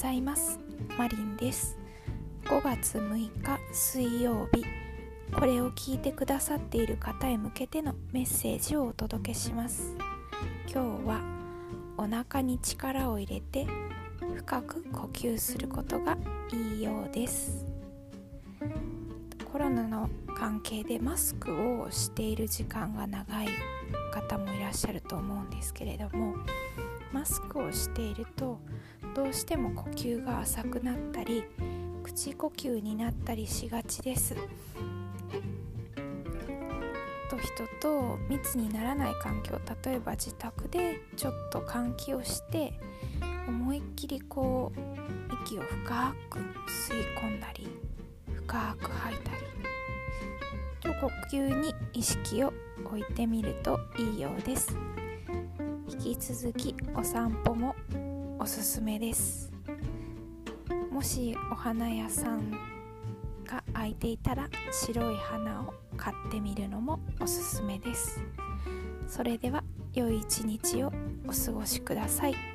ざいます。マリンです。5月6日水曜日。これを聞いてくださっている方へ向けてのメッセージをお届けします。今日はお腹に力を入れて深く呼吸することがいいようです。コロナの関係でマスクをしている時間が長い方もいらっしゃると思うんですけれどもマスクをしているとどうしても呼吸が浅くなったり口呼吸になったりしがちです。と人と密にならない環境例えば自宅でちょっと換気をして思いっきりこう息を深く吸い込んだり深く吐いたりと呼吸に意識を置いてみるといいようです。引き続きお散歩もおすすめです。もしお花屋さんが空いていたら白い花を買ってみるのもおすすめです。それでは良い一日をお過ごしください。